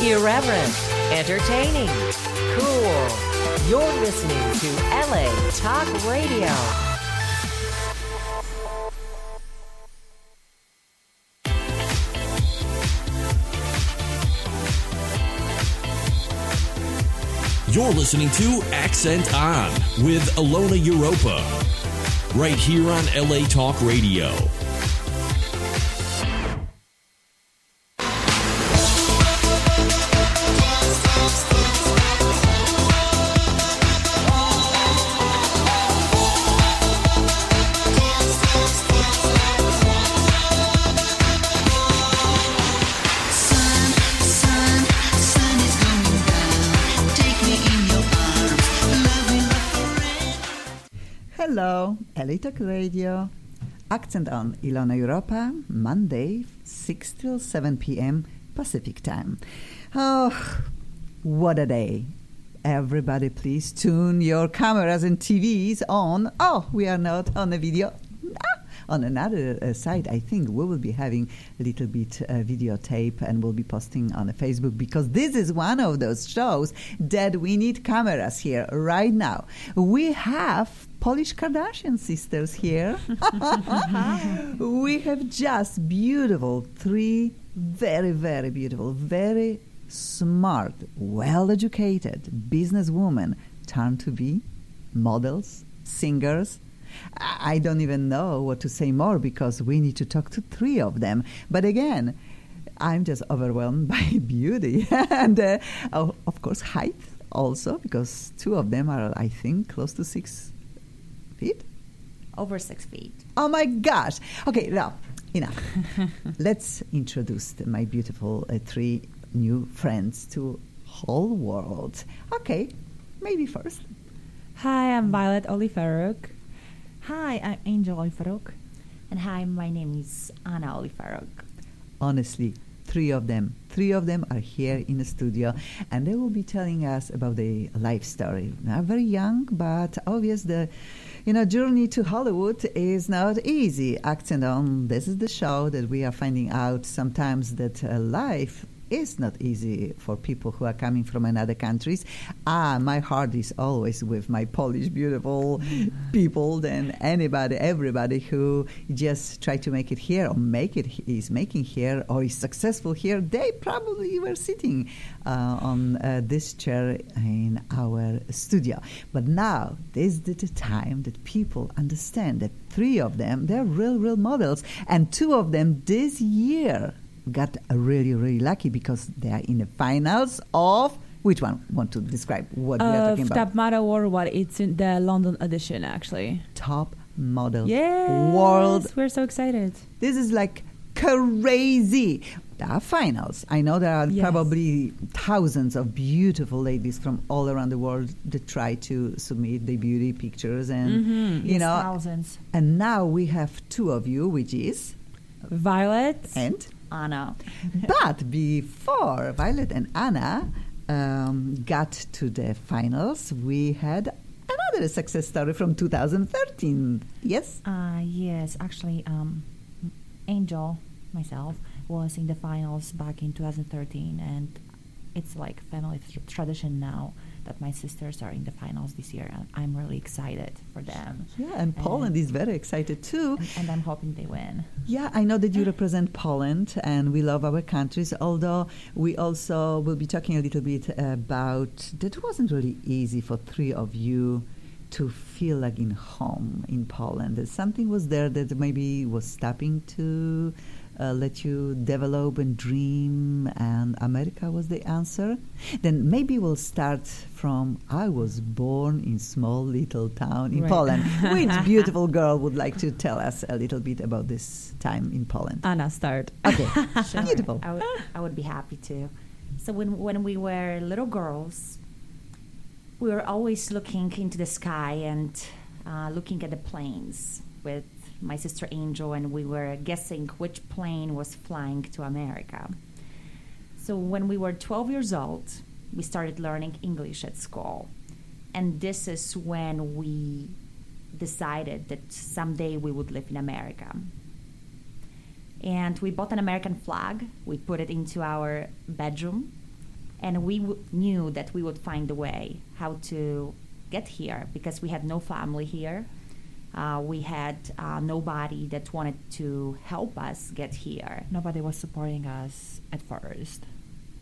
Irreverent, entertaining, cool. You're listening to LA Talk Radio. You're listening to Accent On with Ilona Europa. Right here on LA Talk Radio. LA Radio. Accent on Ilona Europa, Monday, 6 till 7 p.m. Pacific time. Oh, what a day. Everybody, please tune your cameras and TVs on. Oh, we are not on a video. Ah, on another uh, side, I think we will be having a little bit uh, videotape and we'll be posting on Facebook because this is one of those shows that we need cameras here right now. We have Polish Kardashian sisters here. we have just beautiful, three very, very beautiful, very smart, well educated businesswomen turned to be models, singers. I don't even know what to say more because we need to talk to three of them. But again, I'm just overwhelmed by beauty and, uh, of course, height also because two of them are, I think, close to six feet. over six feet. Oh my gosh. Okay, now, enough. Let's introduce the- my beautiful uh, three new friends to whole world. Okay, maybe first. Hi, I'm Violet Olifaruk. Hi, I'm Angel Olifaruk. And hi, my name is Anna Olifaruk. Honestly, three of them, three of them are here in the studio, and they will be telling us about their life story. They're very young, but obvious the you know journey to Hollywood is not easy. Accent on this is the show that we are finding out sometimes that uh, life is not easy for people who are coming from another countries. Ah, my heart is always with my Polish beautiful people than anybody, everybody who just try to make it here or make it is making here or is successful here. They probably were sitting uh, on uh, this chair in our studio. But now this is the time that people understand that three of them they're real, real models, and two of them this year got really, really lucky because they are in the finals of which one want to describe what we are talking about? Top Model Worldwide. It's in the London edition, actually. Top model Yes, world. We're so excited. This is like crazy. There are finals. I know there are Yes. probably thousands of beautiful ladies from all around the world that try to submit their beauty pictures and Mhm. you Yes, know. thousands. And now we have two of you, which is Violet. and Anna. but before Violet and Anna um, got to the finals, we had another success story from 2013. Yes? Uh, yes, actually, um, Angel, myself, was in the finals back in 2013, and it's like family tr- tradition now that my sisters are in the finals this year, and I'm really excited for them. Yeah, and Poland is very excited too. And, and I'm hoping they win. Yeah, I know that you represent Poland and we love our countries, although we also will be talking a little bit about that wasn't really easy for three of you to feel like in home in Poland. That something was there that maybe was stopping to uh, let you develop and dream, and America was the answer. Then maybe we'll start from I was born in small little town in Right. Poland. Which beautiful girl would like to tell us a little bit about this time in Poland? Anna, start. Okay, Sure. beautiful. I would, would be happy to. So when when we were little girls, we were always looking into the sky and uh, looking at the planes with my sister Angel, and we were guessing which plane was flying to America. So when we were 12 years old, we started learning English at school, and this is when we decided that someday we would live in America and we bought an American flag. We put it into our bedroom, and we w- knew that we would find a way how to get here because we had no family here. Uh, we had uh, nobody that wanted to help us get here. Nobody was supporting us at first.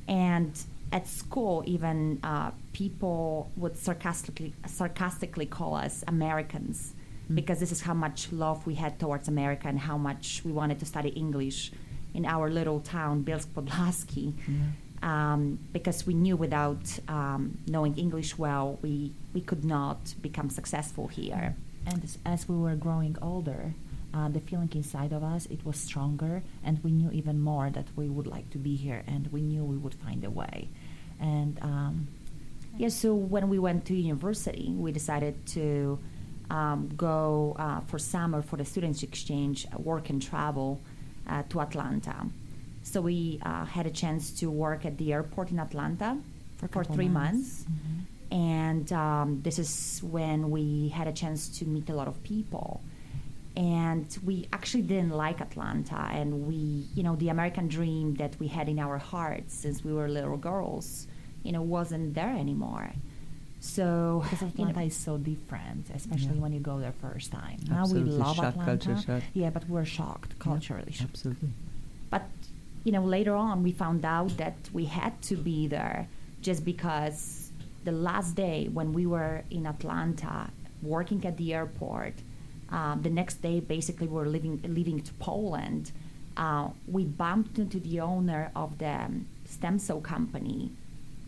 And at school, even uh, people would sarcastically sarcastically call us Americans because this is how much love we had towards America and how much we wanted to study English in our little town, Bielsk Podlaski. Um, because we knew without um, knowing English well, we, we could not become successful here. And as, as we were growing older, uh, the feeling inside of us it was stronger, and we knew even more that we would like to be here, and we knew we would find a way. And um, Yeah, so when we went to university, we decided to um, go uh, for summer for the students' exchange, uh, work and travel uh, to Atlanta. So we uh, had a chance to work at the airport in Atlanta For for three months. months. And um, this is when we had a chance to meet a lot of people. And we actually didn't like Atlanta, and we, you know, the American dream that we had in our hearts since we were little girls, you know, wasn't there anymore. So, because you Atlanta know, is so different, especially Yeah. when you go there first time. Now we love shock, Atlanta. culture shock. Yeah, but we're shocked, culturally shocked. Absolutely. But you know, later on, we found out that we had to be there just because the last day when we were in Atlanta working at the airport, um, the next day basically we were leaving leaving to Poland. Uh, we bumped into the owner of the stem cell company.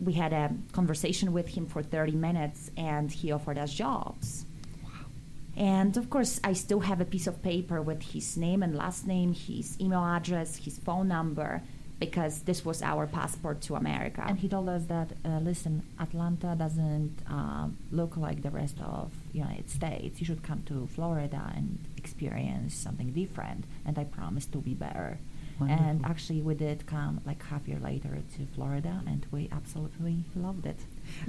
We had a conversation with him for 30 minutes, and he offered us jobs. And of course, I still have a piece of paper with his name and last name, his email address, his phone number, because this was our passport to America. And he told us that, uh, listen, Atlanta doesn't um, look like the rest of United States. You should come to Florida and experience something different. And I promised to be better. Wonderful. And actually, we did come like half year later to Florida, and we absolutely loved it.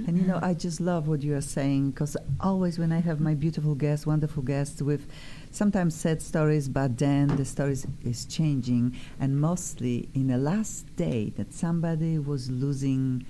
And you know, I just love what you are saying because always when I have my beautiful guests, wonderful guests with sometimes sad stories, but then the stories is changing, and mostly in the last day that somebody was losing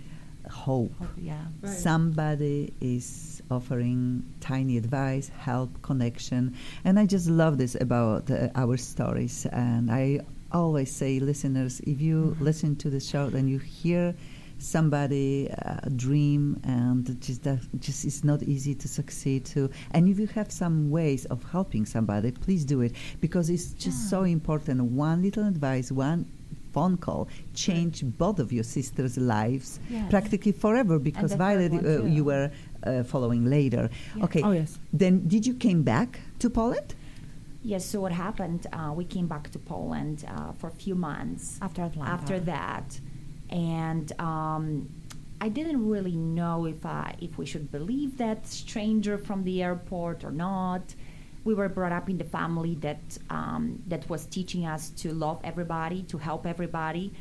hope. Hope- yeah. Somebody is offering tiny advice, help, connection, and I just love this about uh, our stories. And I always say, listeners, if you listen to the show and you hear somebody uh, dream and just that just it's not easy to succeed to and if you have some ways of helping somebody please do it because it's just so important one little advice one phone call change both of your sisters lives Yes. practically forever because Violet uh, you were uh, following later Yeah. okay Oh, yes. then did you came back to Poland yes, so what happened? Uh, we came back to Poland uh, for a few months After Atlanta. after that, and um, I didn't really know if uh, if we should believe that stranger from the airport or not. We were brought up in the family that um, that was teaching us to love everybody, to help everybody.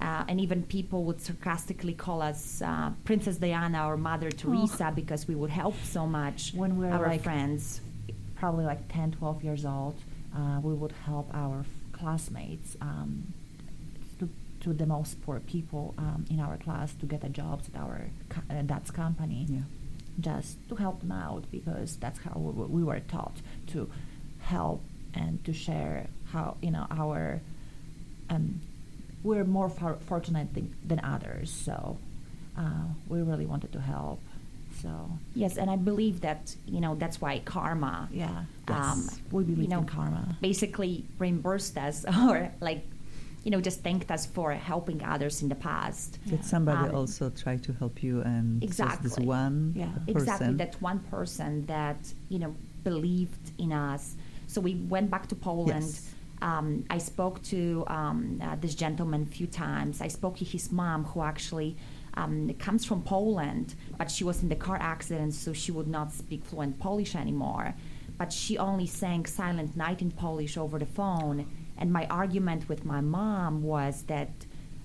Uh, and even people would sarcastically call us uh, Princess Diana or Mother Teresa because we would help so much When we were our like- friends. probably like 10, 12 years old, uh, we would help our f- classmates um, to, to the most poor people um, in our class to get a job at our co- uh, dad's company. Yeah. Just to help them out because that's how we, we were taught to help and to share how you know our um, we're more for- fortunate than, than others, so uh, we really wanted to help. So Yes, and I believe that you know that's why karma yeah, um, we believe you know, in karma. basically reimbursed us or like you know just thanked us for helping others in the past. Did somebody Um, also try to help you and just this Exactly. one Yeah. person Exactly, that one person that you know believed in us. So we went back to Poland. Yes. Um, I spoke to um, uh, this gentleman a few times. I spoke to his mom, who actually um, comes from Poland, but she was in the car accident, so she would not speak fluent Polish anymore. But she only sang Silent Night in Polish over the phone. And my argument with my mom was that,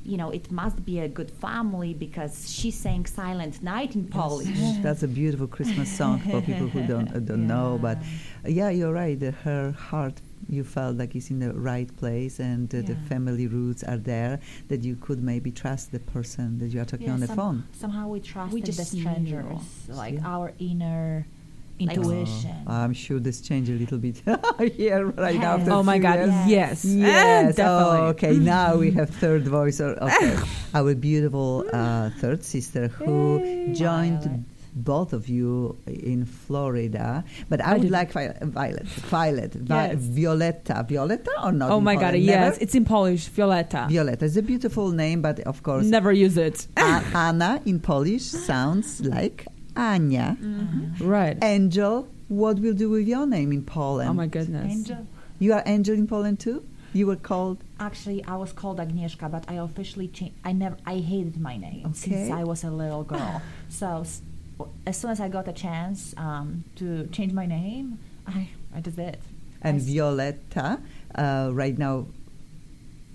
you know, it must be a good family because she sang Silent Night in Polish. Yes. That's a beautiful Christmas song for people who don't uh, don't know. But uh, yeah, you're right. Uh, her heart you felt like it's in the right place and uh, the family roots are there, that you could maybe trust the person that you are talking Yeah, on the phone. Somehow we trusted just the knew. strangers, like Yeah. our inner Like- intuition. Oh, I'm sure this changed a little bit here right Yes. after. Oh my God, years. yes. Yes. Oh, okay. Now we have third voice. Okay. Our beautiful uh, third sister who Yay. joined Violet. both of you in Florida. But I, I would like Vi- Violet, Violet, Vi- Yes. Violetta, Violetta or not? Oh in my god, Poland? yes, it's in Polish, Violetta. Violetta is a beautiful name, but of course, Never use it. Anna in Polish sounds like Ania. right. Angel, what will do with your name in Poland? Oh my goodness. Angel. You are Angel in Poland too? You were called? Actually, I was called Agnieszka, but I officially changed. I never. I hated my name since I was a little girl. so s- w- as soon as I got a chance um, to change my name, I I did it. And I s- Violetta, uh, right now,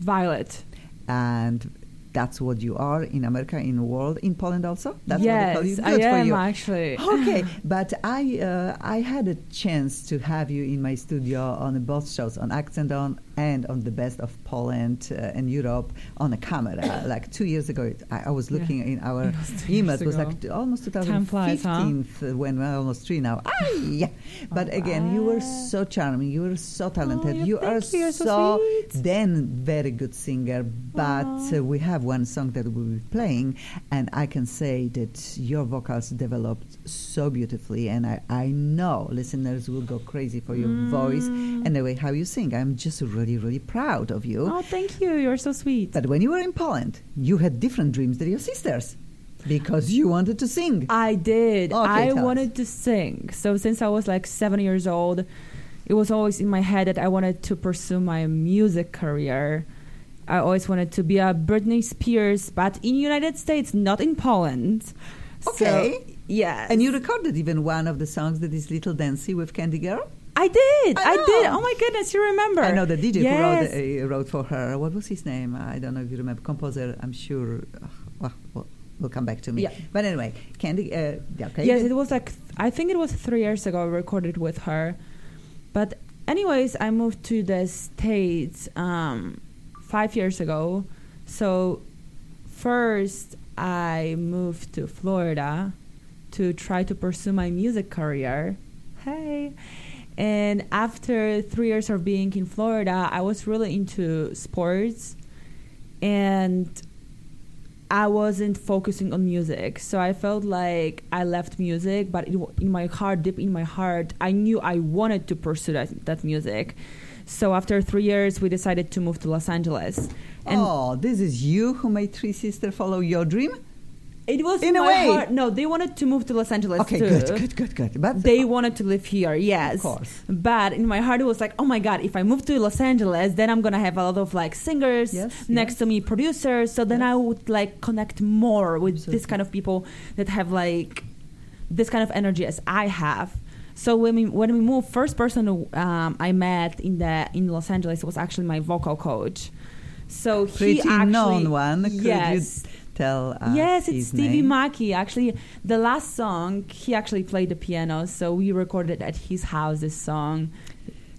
Violet. and that's what you are in America, in the world, in Poland also? That's what they call you? yes, Good I for am you. actually. Okay, but I uh, I had a chance to have you in my studio on both shows, on Accent On and on the Best of Poland uh, and Europe on a camera. like two years ago, it- I, I was Yeah. looking in our It was email. It was like t- almost Time flies, huh? 2015 uh, when we're almost three now. Ah, yeah. But again, you were so charming. You were so talented. you- you are you, so sweet. then very good singer. But uh, we have one song that we'll be playing, and I can say that your vocals developed so beautifully, and I, I know listeners will go crazy for your voice Mm. and the way how you sing. I'm just really, really proud of you. Oh, thank you. You're so sweet. But when you were in Poland, you had different dreams than your sisters because you wanted to sing. I did. Okay, I tell us. wanted to sing. So since I was like seven years old, it was always in my head that I wanted to pursue my music career. I always wanted to be a Britney Spears, but in United States, not in Poland. Okay. So, yeah. And you recorded even one of the songs that is Little Dancy with Candy Girl. I did. I I, did. Oh my goodness, you remember? I know the DJ yes. who wrote, uh, wrote for her. What was his name? I don't know if you remember. Composer, I'm sure. Uh, well, well, will come back to me. Yeah. But anyway, Candy. Uh, yeah, okay. Yes, it was like I think it was three years ago. I recorded with her, but anyways, I moved to the states um, five years ago. So first, I moved to Florida to try to pursue my music career. Hey. And after three years of being in Florida, I was really into sports and I wasn't focusing on music. So I felt like I left music, but in my heart, deep in my heart, I knew I wanted to pursue that, that music. So after three years, we decided to move to Los Angeles. And oh, this is you who made Three Sisters follow your dream? It was in a way. heart. No, they wanted to move to Los Angeles Okay, too. good, good, good, good. But They wanted to live here, yes. Of course. But in my heart, it was like, oh my God, if I move to Los Angeles, then I'm going to have a lot of like singers Yes, next yes. to me, producers. So then I would like connect more with this kind of people that have like this kind of energy as I have. So when we when we moved, first person um, I met in the in Los Angeles was actually my vocal coach. So pretty he actually known one. Could yes. Tell us yes, it's Stevie? Mackey. Actually, the last song he actually played the piano, so we recorded at his house this song.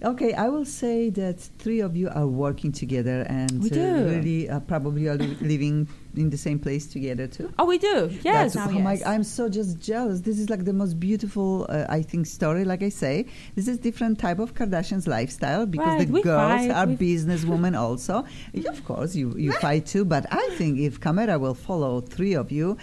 Okay, I will say that three of you are working together and We uh, really uh, probably are li- living in the same place together too. Oh, we do. Yes. That's- oh my, I'm so just jealous. This is like the most beautiful, uh, I think, story. Like I say, this is different type of Kardashians lifestyle because Right, the we girls fight, are businesswomen also. Of course, you you fight too. But I think if Camera will follow three of you,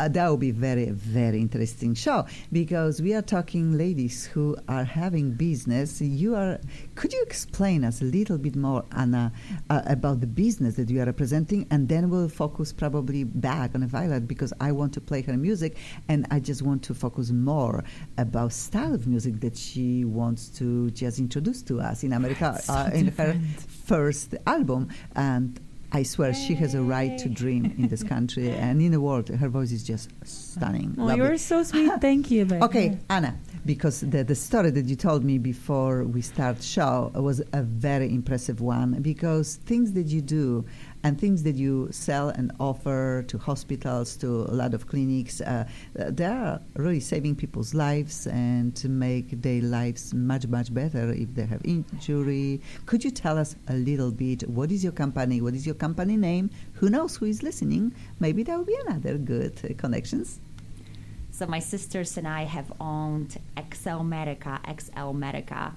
uh, that will be very very interesting show because we are talking ladies who are having business. You are. Could you explain us a little bit more, Anna, uh, about the business that you are representing, and then we'll focus probably back on Violet because I want to play her music, and I just want to focus more about style of music that she wants to just introduce to us in America So uh, in her first album, and. I swear she has a right to dream in this country and in the world. Her voice is just stunning. Oh, lovely. you're so sweet. Thank you, babe. Okay, Anna, because the, the story that you told me before we start show was a very impressive one because things that you do and things that you sell and offer to hospitals, to a lot of clinics, uh, they are really saving people's lives and to make their lives much, much better if they have injury. Could you tell us a little bit what is your company? What is your company name? Who knows who is listening? Maybe there will be another good uh, connections. So my sisters and I have owned XL Medica, XL Medica,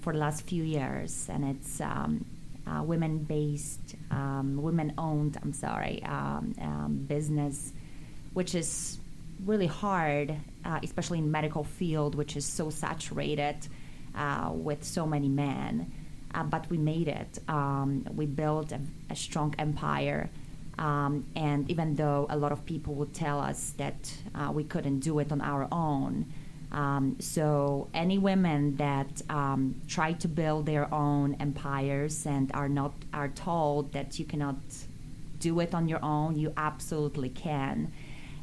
for the last few years, and it's um, uh, women-based, um, women-owned. I'm sorry, um, um, business, which is really hard, uh, especially in medical field, which is so saturated uh, with so many men. Uh, but we made it. Um, we built a, a strong empire. Um, and even though a lot of people would tell us that uh, we couldn't do it on our own, um, so any women that um, try to build their own empires and are not are told that you cannot do it on your own, you absolutely can.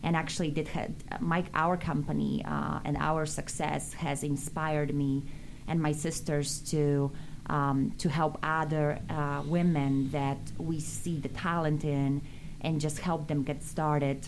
And actually, did had, Mike, our company uh, and our success has inspired me and my sisters to um, to help other uh, women that we see the talent in and just help them get started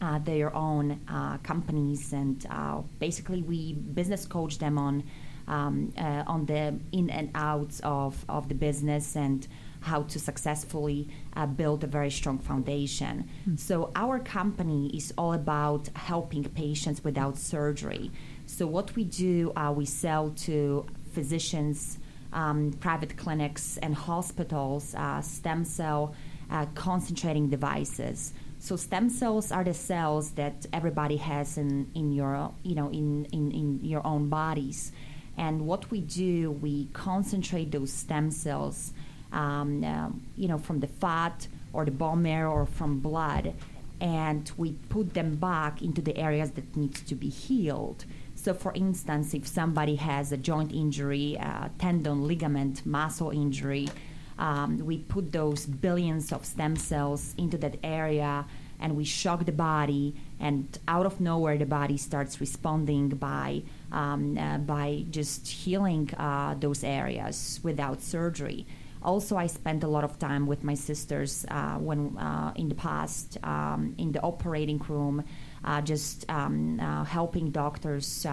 uh, their own uh, companies and uh, basically we business coach them on um, uh, on the in and outs of, of the business and how to successfully uh, build a very strong foundation. So our company is all about helping patients without surgery. So what we do, uh, we sell to physicians, um, private clinics, and hospitals uh, stem cell uh, concentrating devices. So stem cells are the cells that everybody has in, in your you know in, in, in your own bodies. And what we do, we concentrate those stem cells, um, uh, you know, from the fat or the bone marrow or from blood, and we put them back into the areas that needs to be healed. So, for instance, if somebody has a joint injury, uh, tendon, ligament, muscle injury, um, we put those billions of stem cells into that area and we shock the body and out of nowhere the body starts responding by um, uh, by just healing uh, those areas without surgery. Also i spent a lot of time with my sisters uh, when uh, in the past um, in the operating room uh, just um, uh, helping doctors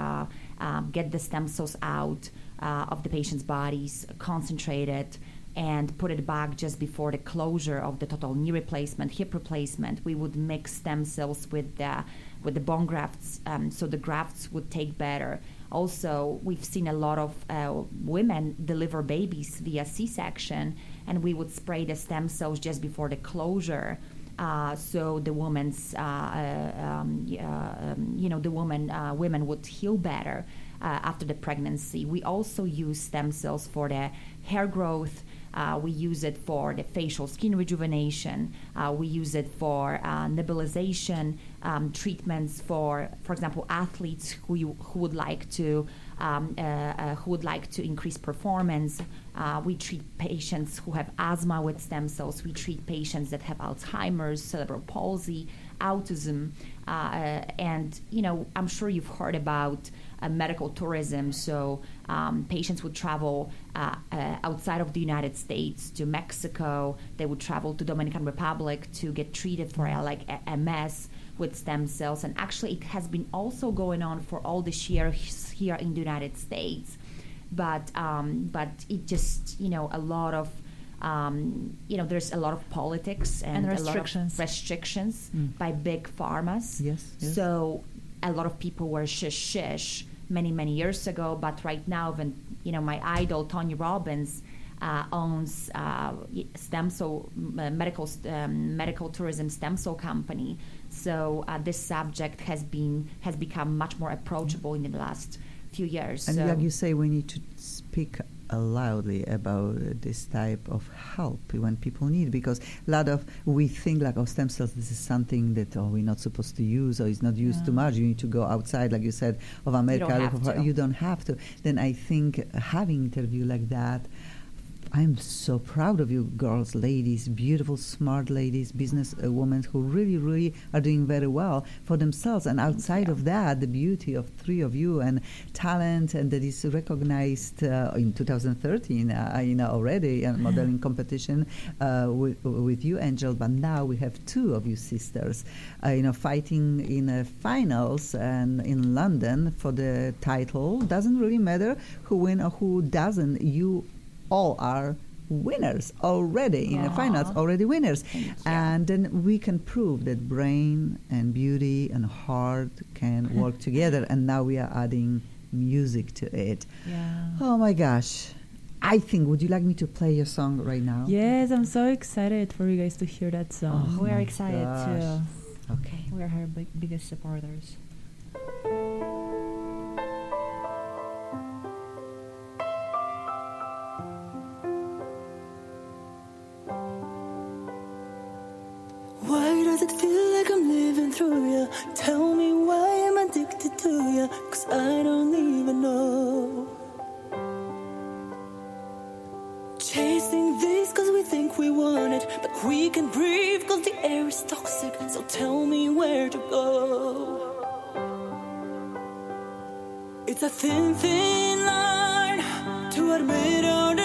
get the stem cells out of the patient's bodies concentrated and put it back just before the closure of the total knee replacement, hip replacement. We would mix stem cells with the with the bone grafts, um, so the grafts would take better. Also, we've seen a lot of uh, women deliver babies via C-section, and we would spray the stem cells just before the closure. Uh, so the woman's, uh, uh, um, uh, um, you know, the woman, uh, women would heal better after the pregnancy. We also use stem cells for the hair growth. Uh, we use it for the facial skin rejuvenation. Uh, we use it for uh, nebulization um, treatments for, for example, athletes who you, who would like to um, uh, uh, who would like to increase performance. Uh, we treat patients who have asthma with stem cells. We treat patients that have Alzheimer's, cerebral palsy, autism, and you know I'm sure you've heard about medical tourism. So um, patients would travel uh, uh, outside of the United States to Mexico. They would travel to Dominican Republic to get treated for uh, like a- MS with stem cells. And actually, it has been also going on for all this years here in the United States. But um, but it just you know a lot of um, you know there's a lot of politics and, And a lot of restrictions. restrictions Mm. by big pharmas. Yes, yes. So a lot of people were shish shish many many years ago, but right now, when you know my idol Tony Robbins uh, owns uh, stem cell uh, medical um, medical tourism stem cell company. So uh, this subject has been has become much more approachable in the last few years. And so like you say, we need to speak loudly about this type of help when people need because a lot of we think like oh stem cells this is something that oh we're not supposed to use or it's not used too much you need to go outside like you said of America have to. you don't have to then I think having interview like that I'm so proud of you, girls, ladies, beautiful, smart ladies, business uh, women who really, really are doing very well for themselves. And outside of that, the beauty of three of you and talent, and that is recognized uh, in 2013, uh, you know, already a modeling competition uh, with, with you, Angel. But now we have two of you sisters, uh, you know, fighting in uh, finals and in London for the title. Doesn't really matter who win or who doesn't. You all are winners already in the finals, already winners. And then we can prove that brain and beauty and heart can work together. And now we are adding music to it. Yeah. Oh my gosh. I think, would you like me to play your song right now? Yes, I'm so excited for you guys to hear that song. Oh We're excited gosh. too. Okay. We're her big, biggest supporters. Why does it feel like I'm living through you? Tell me why I'm addicted to you, cause I don't even know. Chasing this cause we think we want it, but we can breathe cause the air is toxic. So tell me where to go. It's a thin, thin line to admit or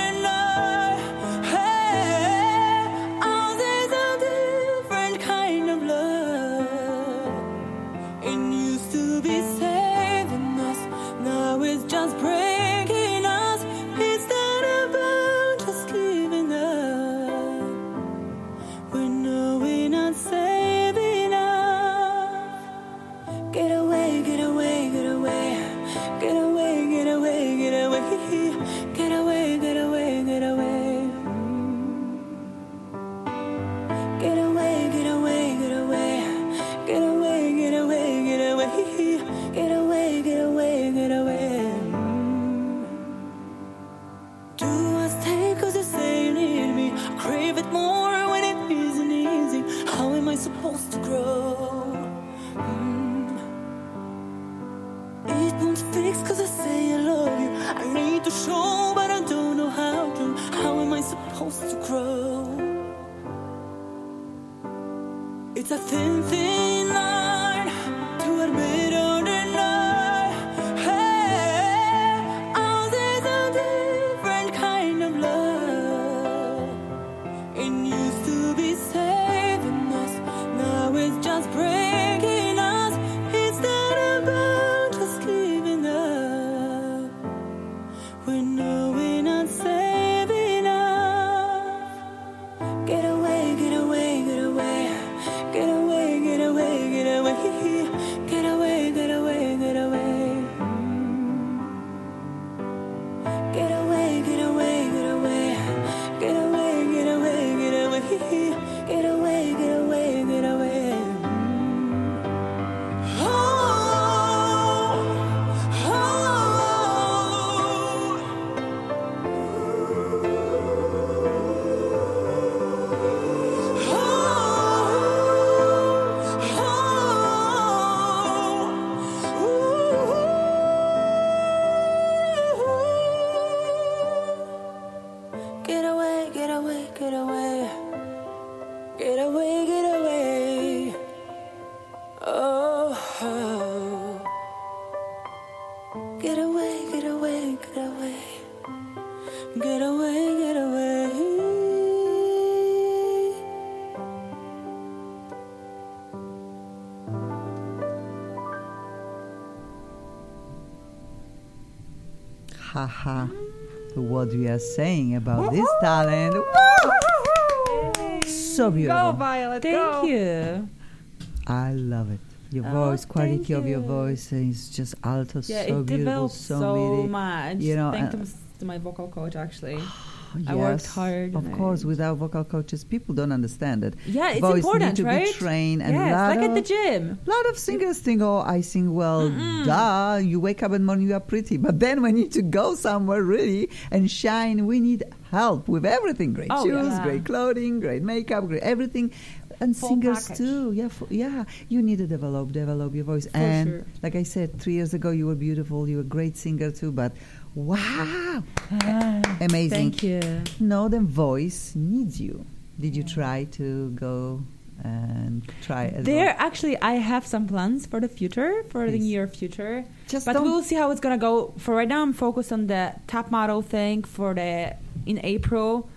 Haha. What we are saying about this talent. So beautiful. Violet, Thank you. I love it. Your Oh, voice, quality thank of your voice is just alto, Yeah, so it beautiful, so, so, meaty. much. you know, Thank uh, to, to my vocal coach actually. Yes, I worked hard Of course, I- without vocal coaches, people don't understand it. Yeah, it's voice important, need to right? be trained and yes, like at the gym. A lot of singers think, oh, I sing well, duh. You wake up in the morning, you are pretty. But then we need to go somewhere really and shine. We need help with everything. Great Oh, shoes, yeah. great clothing, great makeup, great everything. And Full singers package. too. Yeah, for, yeah. You need to develop, develop your voice. and sure. like I said, three years ago, you were beautiful. You were a great singer too. But Wow. Ah, Amazing. Thank you. Northern Voice needs you. Did you try to go and try as There, well? actually, I have some plans for the future, for the near future. Just but we'll see how it's gonna go. For right now, I'm focused on the top model thing for the in April,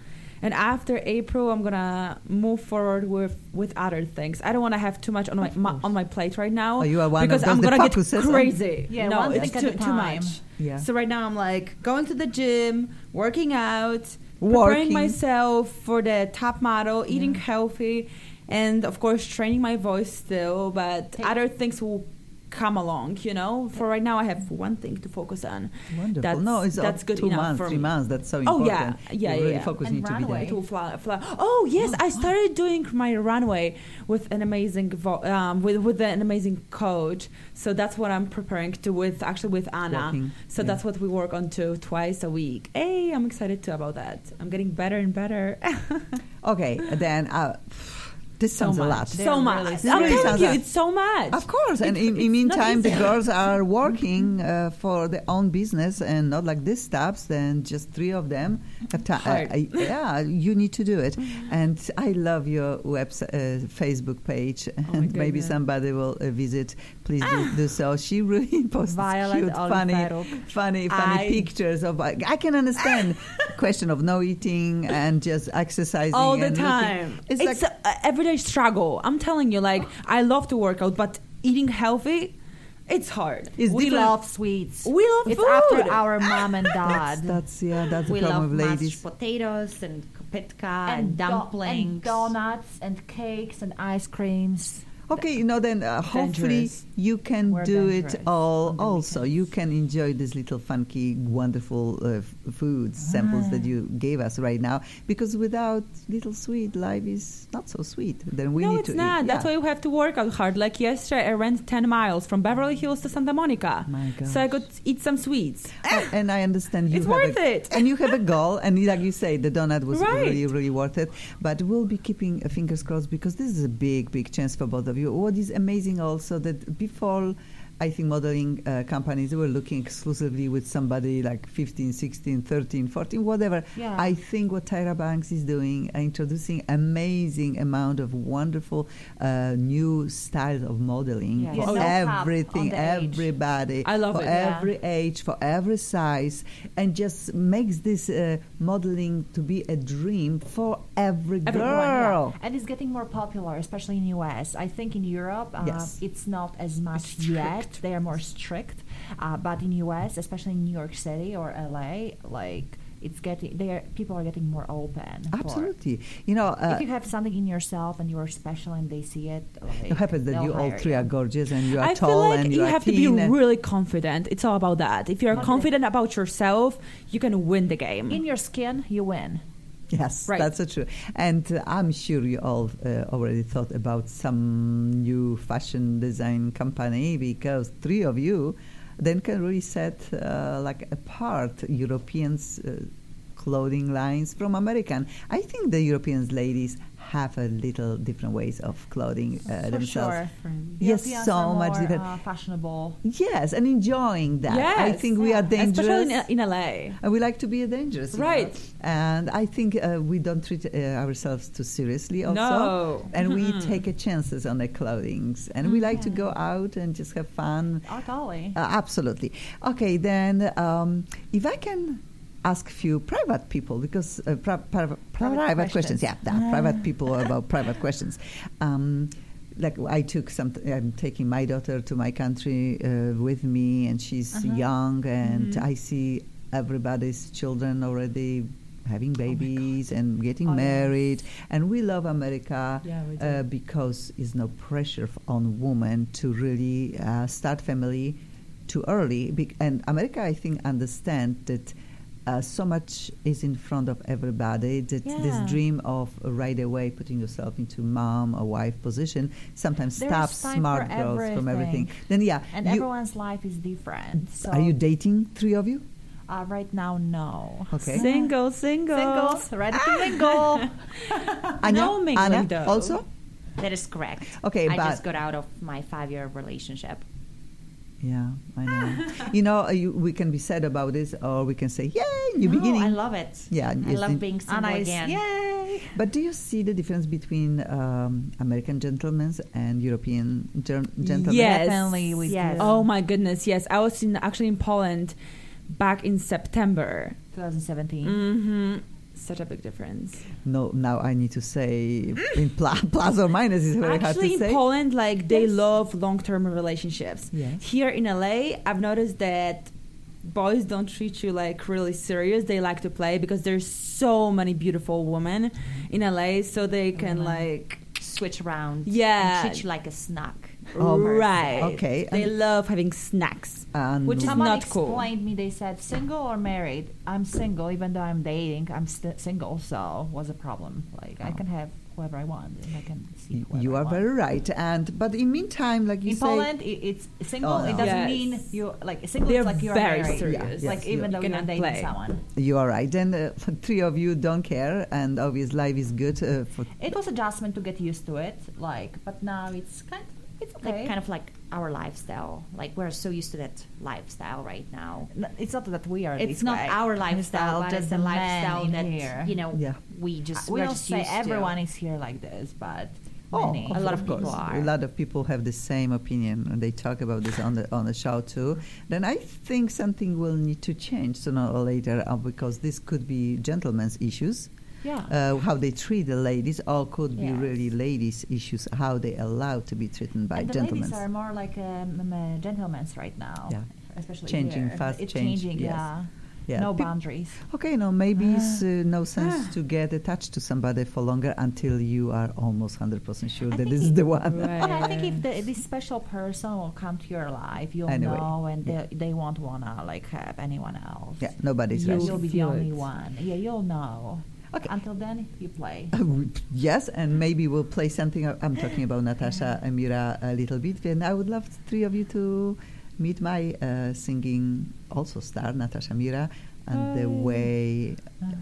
and after April, I'm gonna move forward with with other things. I don't want to have too much on my, my on my plate right now Oh, you are one because those I'm gonna get focuses on- crazy. Yeah, no, one it's thing at too, a too much. Yeah. So right now, I'm like going to the gym, working out, preparing myself for the top model, eating healthy, and of course training my voice still. But Take- other things will come along. You know, for right now, I have one thing to focus on. Wonderful. That's, no, it's that's good two enough months, for three months. That's so Oh important. yeah, yeah, You yeah. really yeah. And to be runway. there. To fly, fly. Oh yes, I started doing my runway with an amazing vo- um, with with an amazing coach. So that's what I'm preparing to with actually with Anna. Working, So yeah. that's what we work on too twice a week. Hey, I'm excited too about that. I'm getting better and better. Okay, then uh, this so sounds much, a lot. so They're much. really I'm serious. telling you, it's so much. Of course, and in, in it's meantime, the girls are working uh, for their own business and not like this stops. Then just three of them have time. Hard. yeah, you need to do it. And I love your website, uh, Facebook page, Oh and maybe somebody will uh, visit. Please do, do so. She really posts Violet cute, funny, Oliveiro. funny, funny I- pictures of. I can understand question of no eating and just exercising all the and looking- time. It's, It's, like a, a everyday struggle. I'm telling you, like I love to work out, but eating healthy, it's hard. it's we different. love sweets. We love it's food. after our mom and dad. that's yeah. That's the we problem love with mashed ladies. potatoes and kopytka and, do- dumplings. and donuts and cakes and ice creams. Okay, you know, then uh, hopefully you can We're do dangerous it all also. weekends. You can enjoy these little funky, wonderful uh, f- foods, samples that you gave us right now. Because without little sweet, life is not so sweet. Then we no, need it's to not. eat. That's yeah. why you have to work out hard. Like yesterday, I ran 10 miles from Beverly Hills to Santa Monica. My So I could eat some sweets. And I understand you It's have worth a, it. and you have a goal, and like you say, the donut was Right. really, really worth it. But we'll be keeping uh, fingers crossed because this is a big, big chance for both of you. What oh, is amazing also that before. I think modeling uh, companies they were looking exclusively with somebody like 15, 16, 13, 14, whatever. Yeah. I think what Tyra Banks is doing, uh, introducing amazing amount of wonderful uh, new styles of modeling Yes. for Yeah, no everything, on the age. everybody, I love for it, yeah. every age, for every size, and just makes this uh, modeling to be a dream for every Everyone, girl. And it's getting more popular, especially in US. I think in Europe, uh, Yes. it's not as much It's yet. Strict. They are more strict. Uh, but in US, especially in New York City or LA, like it's getting, they are, people are getting more open. Absolutely. You know, uh, if you have something in yourself and you are special and they see it, like, it happens that you all hire three are gorgeous and you are I tall feel like and you you have to be really confident. It's all about that. If you're Okay. confident about yourself, you can win the game. In your skin, you win. Yes, Right. that's so true. And uh, I'm sure you all uh, already thought about some new fashion design company because three of you then can really set uh, like apart Europeans. Uh, clothing lines from American. I think the Europeans ladies have a little different ways of clothing uh, themselves. sure. Yes, so much more, different. Uh, fashionable. Yes, and enjoying that. Yes, I think we are dangerous. Especially in, in LA. And we like to be dangerous, you know. Right. And I think uh, we don't treat uh, ourselves too seriously, also. No. And we Mhm. take a chances on the clothings, and we like to go out and just have fun. Oh, totally. Uh, absolutely. Okay, then um, if I can ask few private people because uh, pri- pri- private, questions. questions. yeah, yeah, private people about private questions. Um, like I took some. I'm taking my daughter to my country uh, with me, and she's Uh-huh. young, and Mhm. I see everybody's children already having babies and getting Oh, married, and we love America Yeah, we uh, because there's no pressure f- on women to really uh, start family too early. Bec- and America, I think, understand that uh, so much is in front of everybody that Yeah. this dream of right away putting yourself into mom or wife position sometimes There's stops smart for girls from everything. everything. Then yeah, and you- everyone's life is different. So are you dating three of you? uh, right now, no. Okay. Single, single. Singles, ready to mingle. Anya, No mingling, Anna though. also. That is correct. Okay, I but- just got out of my five-year relationship. Yeah, I know. you know, uh, you, we can be sad about this, or we can say, "Yay, new No, beginning." I love it. Yeah, I love in- being single Anna is, again. yay! But do you see the difference between um, American gentlemen and European gen- gentlemen? Yes. Definitely we Yes. do. Oh my goodness, yes. I was in actually in Poland back in September. 2017. hmm Such a big difference. No, now I need to say in pla- plus or minus is very hard to say. Actually, in say. Poland, like they Yes. love long-term relationships. Yes. Here in LA, I've noticed that boys don't treat you like really serious. They like to play because there's so many beautiful women in LA, so they can Women. like Switch around. Yeah. And treat you like a snack. Oh, right. Okay, They and- love having snacks. And Which is Someone not cool. explained me. They said single or married. I'm single, even though I'm dating. I'm st- single, so what's the problem? Like I Oh. can have whoever I want, and I can see y- whoever you I are want. very right. And but in meantime, like you said, in say, Poland, i it's single. Oh, It doesn't Yes. mean you like single. They're is like you're very married. serious. Yeah, Like yes, even you though you're dating play. someone. you are right. And uh, three of you don't care, and obviously life is good uh, for. It was adjustment to get used to it. Like, but now it's kind. It's okay. Like kind of like our lifestyle. Like we're so used to that lifestyle right now. It's not that we are. It's this not way. our lifestyle, all but just it's the the men lifestyle that here. you know Yeah. we just we we're don't just say used to. everyone is here like this, but Oh, many. A lot of course. people are. A lot of people have the same opinion, and they talk about this on the on the show too. Then I think something will need to change sooner or later, uh, because this could be gentlemen's issues. Yeah. Uh, how they treat the ladies, or could be really ladies' issues. How they allow to be treated by and the gentlemen. ladies are more like um, um, uh, gentlemen's right now. Yeah. Especially Changing, here. fast It's change, changing. yes. Yeah. Yeah. No Pe- boundaries. Okay, no, maybe it's uh, no sense Ah. to get attached to somebody for longer until you are almost hundred percent sure I that this is the one. But I think if the, this special person will come to your life, you'll Anyway, know, and yeah. they, they won't wanna like have anyone else. Yeah, nobody's You'll right. You'll be the only it. one. Yeah, you'll know. Okay. Until then, you play. Uh, yes, and maybe we'll play something. Uh, I'm talking about Natasha and Mira a little bit, and I would love three of you to meet my uh, singing also star, Natasha Mira, and the way uh-huh.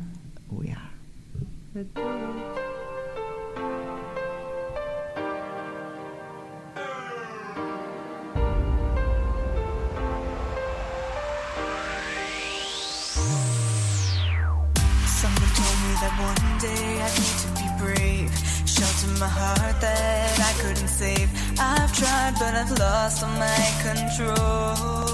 we are. Lost my control.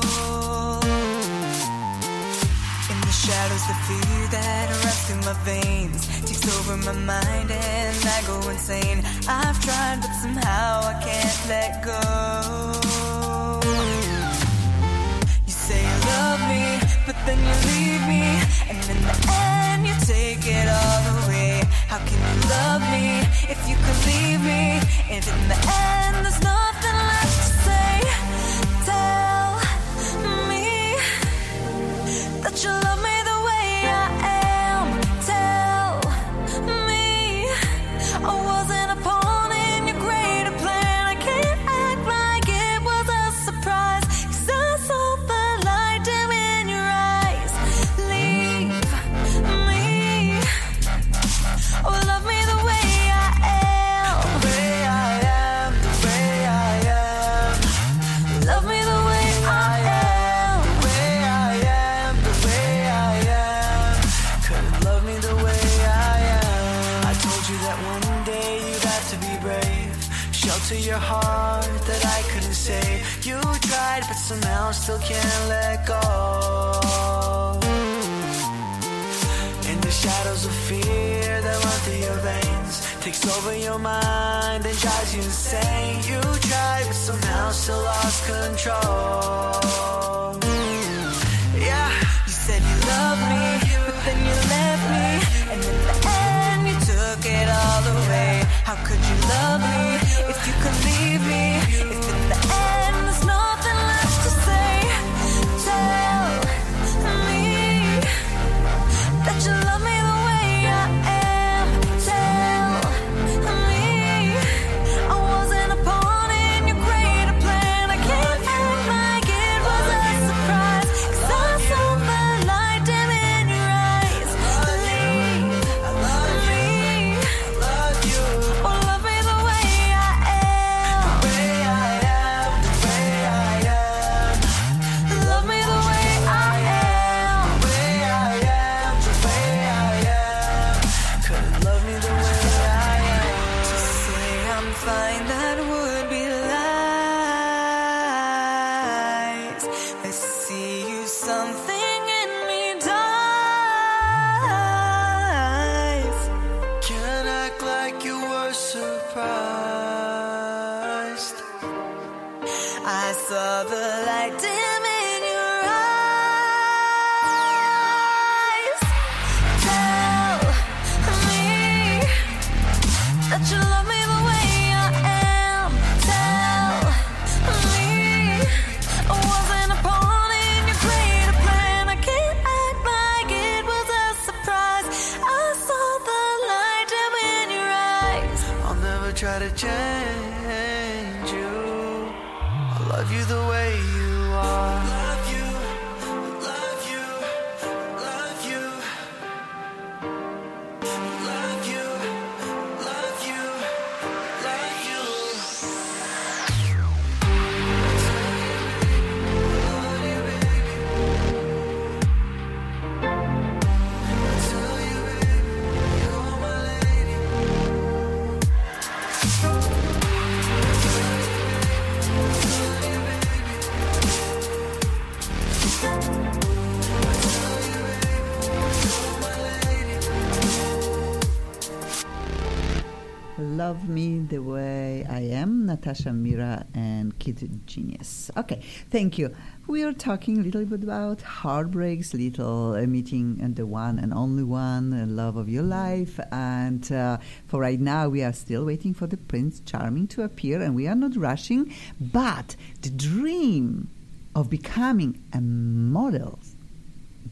In the shadows, the fear that runs through my veins takes over my mind and I go insane. I've tried, but somehow I can't let go. You say you love me, but then you leave me. And in the end, you take it all away. How can you love me if you could leave me? If in the end, there's nothing Shelter your heart that I couldn't save. You tried, but somehow still can't let go. In the shadows of fear that run through your veins Takes over your mind and drives you insane. You tried but somehow still lost control. Yeah, you said you loved me But then you left me. And in the end you took it all away. How could you love me if you leave Natasha Mira and Kid Genius. Okay, thank you. We are talking a little bit about heartbreaks, little uh, meeting and the one and only one, uh, love of your life. And uh, for right now, we are still waiting for the Prince Charming to appear, and we are not rushing. But the dream of becoming a model,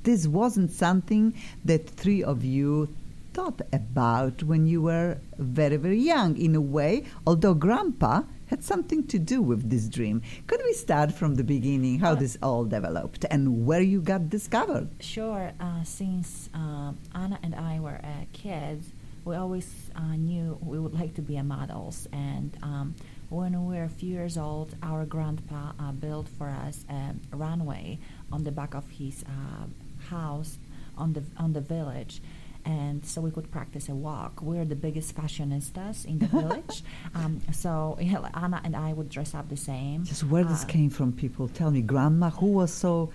this wasn't something that three of you thought about when you were very, very young, in a way, although Grandpa had something to do with this dream. Could we start from the beginning, how Uh, this all developed and where you got discovered? Sure. Uh, since uh, Anna and I were uh, kids, we always uh, knew we would like to be a models. And um, when we were a few years old, our grandpa uh, built for us a runway on the back of his uh, house on the on the village. And so we could practice a walk. We're the biggest fashionistas in the village. Um, so Anna and I would dress up the same. Just where this Uh, came from, people tell me, Grandma, who was so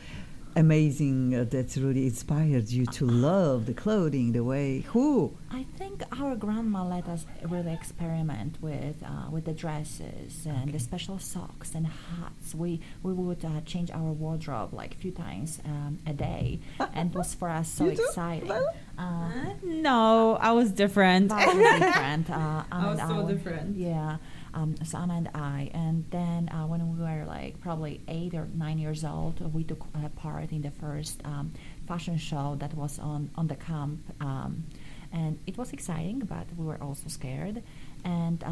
amazing uh, that really inspired you to love the clothing, the way, who? I think our grandma let us really experiment with uh, with the dresses and the special socks and hats. We we would uh, change our wardrobe like a few times um, a day, and it was for us so You exciting. Well, Uh, No, I was different. vastly different. Uh, Anna was so I- different. Yeah, um, so Anna and I, and then uh, when we were like probably eight or nine years old, we took uh, part in the first um, fashion show that was on on the camp, um, and it was exciting, but we were also scared, and.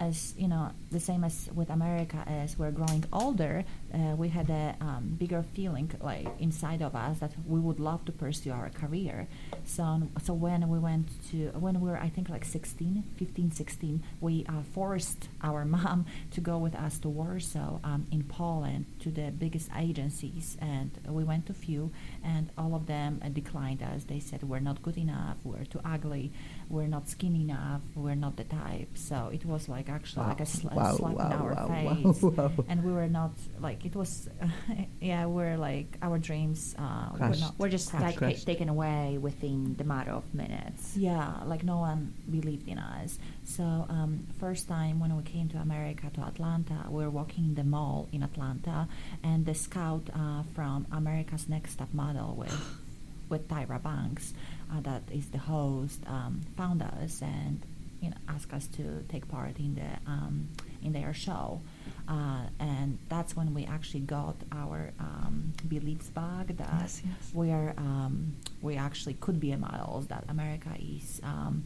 As you know, the same as with America, as we're growing older, uh, we had a um, bigger feeling like inside of us that we would love to pursue our career. So, so when we went to, when we were, I think like 16, 15, 16, we uh, forced our mom to go with us to Warsaw um, in Poland to the biggest agencies, and we went to few, and all of them uh, declined us. They said we're not good enough, we're too ugly, we're not skinny enough, we're not the type. So it was like actually like a, sl- a Wow, slap wow, in our wow, face, wow, wow. and we were not like it was. yeah, we're like our dreams. Uh, were not We're just Crash, like ta- taken away within the matter of minutes. yeah, like no one believed in us. So um, first time when we came to America to Atlanta, we were walking in the mall in Atlanta, and the scout uh, from America's Next Top Model with with Tyra Banks, uh, that is the host, um, found us and you know asked us to take part in the um, in their show. Uh, and that's when we actually got our um, beliefs back that Yes, yes. we are um, we actually could be a models that America is um,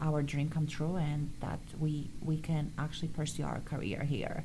our dream come true and that we we can actually pursue our career here.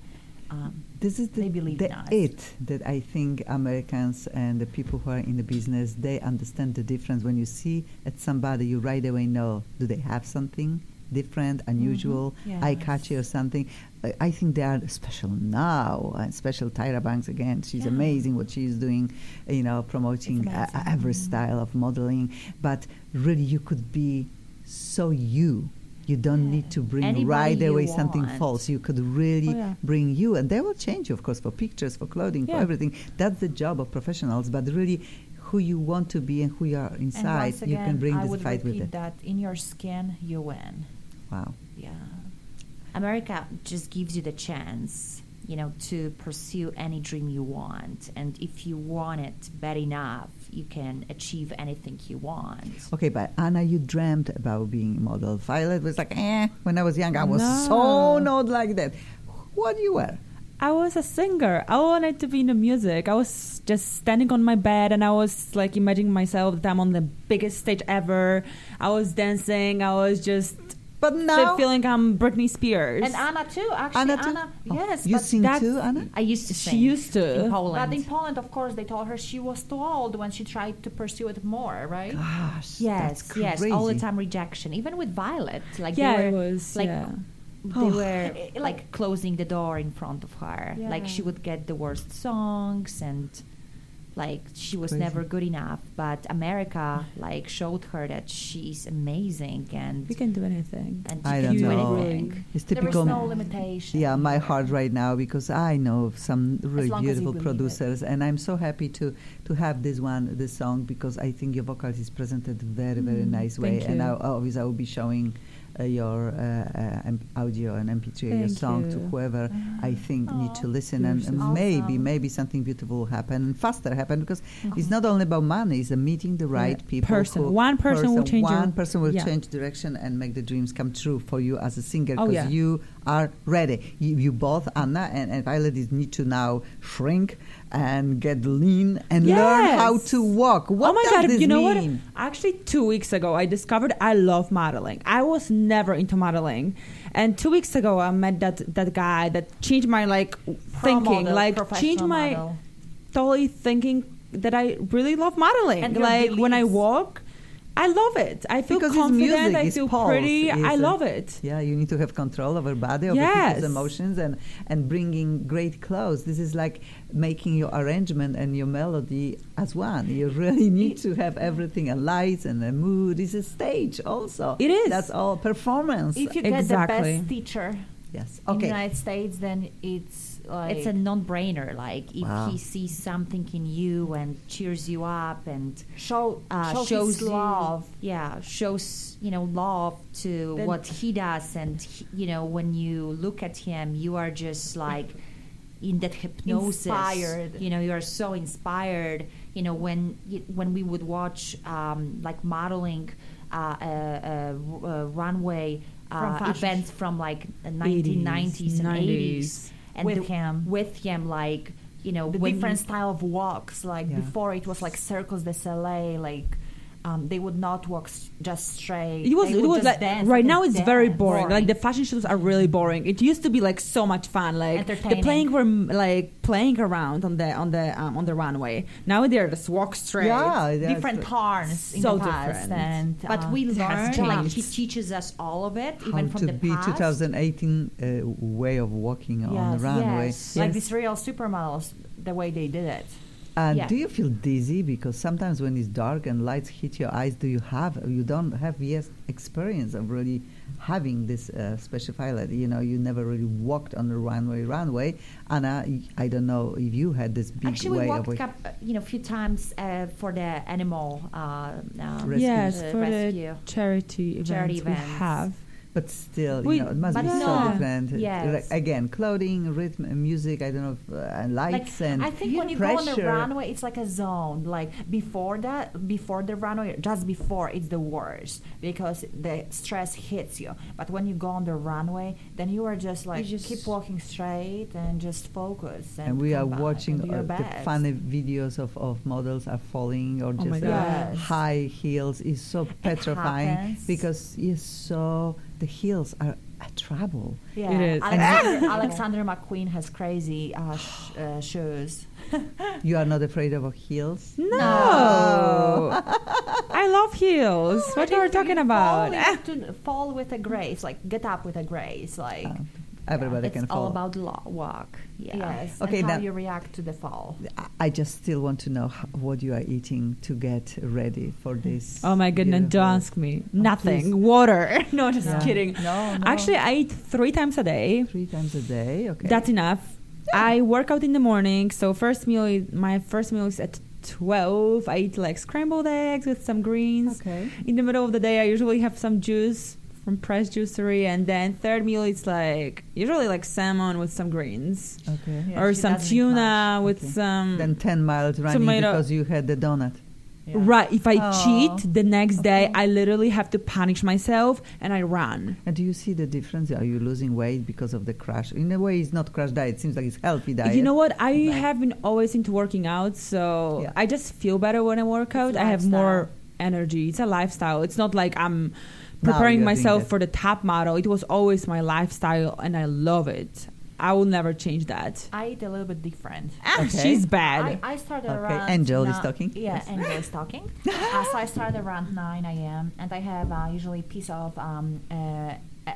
Um, This is the, the it that I think Americans and the people who are in the business they understand the difference. When you see at somebody, you right away know do they have something different, unusual, Mhm. eye catchy, or something. I- I think they are special now. And special Tyra Banks again. She's Yeah. amazing what she's doing. You know, promoting uh, every Mhm. style of modeling. But really, you could be so you. You don't need to bring Anybody right away something false. You could really Oh, bring you, and they will change you, of course, for pictures, for clothing, for everything. That's the job of professionals. But really, who you want to be and who you are inside, once you can bring I this would fight with repeat it. that in your skin you win. Wow. Yeah. America just gives you the chance, you know, to pursue any dream you want. And if you want it bad enough, you can achieve anything you want. Okay, but Anna, you dreamt about being a model. Violet was like, eh. When I was young, I was No. so not like that. What you were? I was a singer. I wanted to be in the music. I was just standing on my bed and I was like imagining myself that I'm on the biggest stage ever. I was dancing. I was just But instead now of feeling I'm Britney Spears. And Anna too. Actually, Anna Anna. Oh, yes. you sing too, Anna? I used to she used to. in Poland. But in Poland, of course, they told her she was too old when she tried to pursue it more, right? Gosh, yes, that's yes, all the time rejection. Even with Violet, like yeah, they it was. like yeah. they Oh. were Eh, like, like- closing the door in front of her. Like she would get the worst songs and like she was Crazy. never good enough. But America like showed her that she's amazing and We can do anything. and she I can don't do know. anything. It's There was typical. no limitation. Yeah, my heart right now because I know some really long as you beautiful believe it. producers, and I'm so happy to to have this one, this song, because I think your vocals is presented very, very Mm, nice way, thank and I, you. obviously I will be showing your uh, uh, audio and MP3 of your Thank song to you. whoever I think need to listen, and, maybe maybe something beautiful will happen and faster happen because it's not only about money; it's a meeting the right people. Person. who- One person will change your- One person will yeah. change direction and make the dreams come true for you as a singer Oh, because yeah. you are ready. You, you both, Anna and, and Violet, is need to now shrink and get lean and learn how to walk. Oh what oh my does god! this You know mean? what? Actually, two weeks ago, I discovered I love modeling. I was never into modeling, and two weeks ago, I met that that guy that changed my like Pro thinking, model, like changed my model. totally thinking that I really love modeling. And like when I walk, I love it. I feel Because it's confident. music, I feel pulse, pretty. I isn't- love it. Yeah, you need to have control over body, over Yes. people's emotions, and and bringing great clothes. This is like making your arrangement and your melody as one. You really need to have everything, a light and a mood. It's a stage also. It is. That's all performance. If you get the best teacher yes. in the Okay. United States, then it's like It's a non-brainer. Like if Wow. he sees something in you and cheers you up and show uh, shows, shows his you- love. Yeah, shows you know love to Then- what he does, and he, you know when you look at him, you are just like in that hypnosis. Inspired. You know, you are so inspired. You know when when we would watch um, like modeling uh, uh, uh, uh, runway uh, fashion events from like the 1990s and 90s. 80s, and With the- him. with him like you know the different style of walks. Like Yeah. before, it was like Cirque du Soleil. Like um, they would not walk s- just straight. It was. It was like dance, right now a it's very dance. boring. Like the fashion shows are really boring. It used to be like so much fun. Like the playing were like playing around on the on the um, on the runway. Now they're just walk straight. Yeah, yeah, different it's- turns in So the past, different. and But uh, we it learn, like he teaches us all of it, How even from to the be past. 2018 uh, way of walking on the runway. yes. like Yes. these real supermodels, the way they did it. And Yeah. do you feel dizzy because sometimes when it's dark and lights hit your eyes, do you have you don't have yet experience of really having this uh, special pilot? You know, you never really walked on the runway. Runway, Anna, I don't know if you had this big Actually, way we of walked up, uh, you know, a few times uh, for the animal uh, um, Rescue. Yes, uh, for rescue. the charity events Charity we have. But still, We- you know, it must but be so no. different. Yes. Like, again, clothing, rhythm, music. I don't know, if, uh, and lights like, and I think when you go on the runway, it's like a zone. Like before that, before the runway, just before, it's the worst because the stress hits you. But when you go on the runway, then you are just like just- keep walking straight and just focus. And, and we are watching and do your uh, the funny videos of, of models are falling or Oh just uh, God. high heels is so petrifying happens. because it's so the heels are a trouble. Yeah, It is. Alexander, Alexander McQueen has crazy uh, sh- uh, shoes. You are not afraid of heels? No, I love heels. what are you think talking you about? Fall, into, fall with a grace, like get up with a grace, like Uh, everybody it's can all about lo- walk. Yeah. yes. Okay, and how now- you react to the fall. I- I just still want to know h- what you are eating to get ready for this. Oh my goodness! Don't ask me. Nothing. please. Water. no, just Yeah. kidding. No, no. Actually, I eat three times a day. three times a day. Okay. That's enough. I work out in the morning, so first meal is my first meal is at twelve. I eat like scrambled eggs with some greens. okay. In the middle of the day, I usually have some juice from Press Juicery, and then third meal it's like usually like salmon with some greens Okay. Yeah, or some tuna with Okay. some. Then ten miles running Tomato- because you had the donut. Yeah. Right. If I Oh. cheat the next day, I literally have to punish myself and I run. And do you see the difference? Are you losing weight because of the crash? In a way, it's not crash diet. It seems like it's healthy diet. You know what? I But- have been always into working out, so Yeah. I just feel better when I work out. I have more energy. It's a lifestyle. It's not like I'm Now preparing myself for the top model. It was always my lifestyle, and I love it. I will never change that. I eat a little bit different. Ah, Okay. she's bad. I, I started Okay, around. Angel is talking. Yeah, Yes. Angel is talking. uh, so I started around 9 a.m. and I have uh, usually a piece of um, uh,